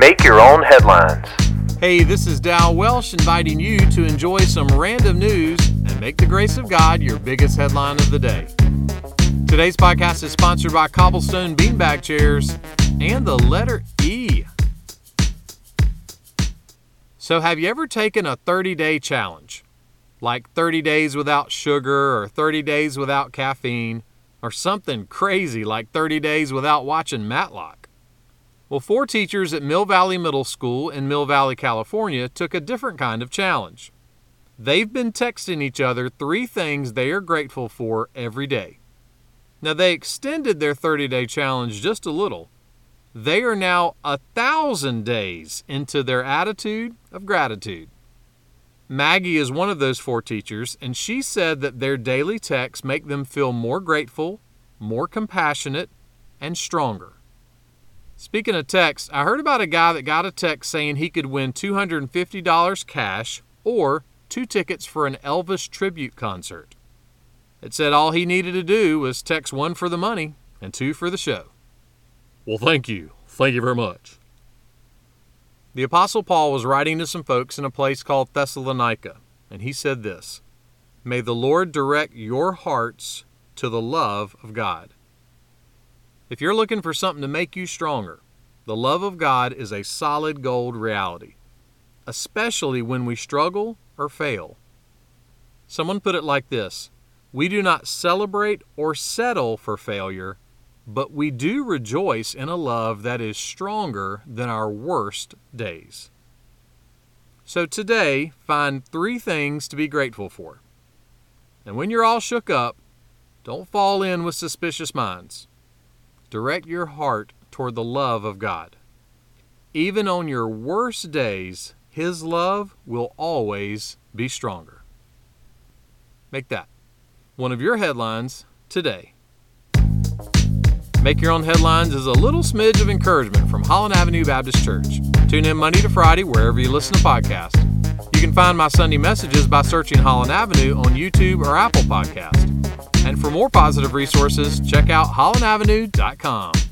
Make your own headlines. Hey, this is Dal Welsh inviting you to enjoy some random news and make the grace of God your biggest headline of the day. Today's podcast is sponsored by Cobblestone Beanbag Chairs and the letter E. So, have you ever taken a 30 day challenge? Like 30 days without sugar, or 30 days without caffeine, or something crazy like 30 days without watching Matlock? Well, four teachers at Mill Valley Middle School in Mill Valley, California took a different kind of challenge. They've been texting each other three things they are grateful for every day. Now, they extended their 30 day challenge just a little. They are now a thousand days into their attitude of gratitude. Maggie is one of those four teachers, and she said that their daily texts make them feel more grateful, more compassionate, and stronger. Speaking of text, I heard about a guy that got a text saying he could win $250 cash or two tickets for an Elvis tribute concert. It said all he needed to do was text one for the money and two for the show. Well, thank you. Thank you very much. The Apostle Paul was writing to some folks in a place called Thessalonica, and he said this May the Lord direct your hearts to the love of God. If you're looking for something to make you stronger, the love of God is a solid gold reality, especially when we struggle or fail. Someone put it like this We do not celebrate or settle for failure, but we do rejoice in a love that is stronger than our worst days. So today, find three things to be grateful for. And when you're all shook up, don't fall in with suspicious minds. Direct your heart toward the love of God. Even on your worst days, His love will always be stronger. Make that one of your headlines today. Make Your Own Headlines is a little smidge of encouragement from Holland Avenue Baptist Church. Tune in Monday to Friday wherever you listen to podcasts. You can find my Sunday messages by searching Holland Avenue on YouTube or Apple Podcast. And for more positive resources, check out hollandavenue.com.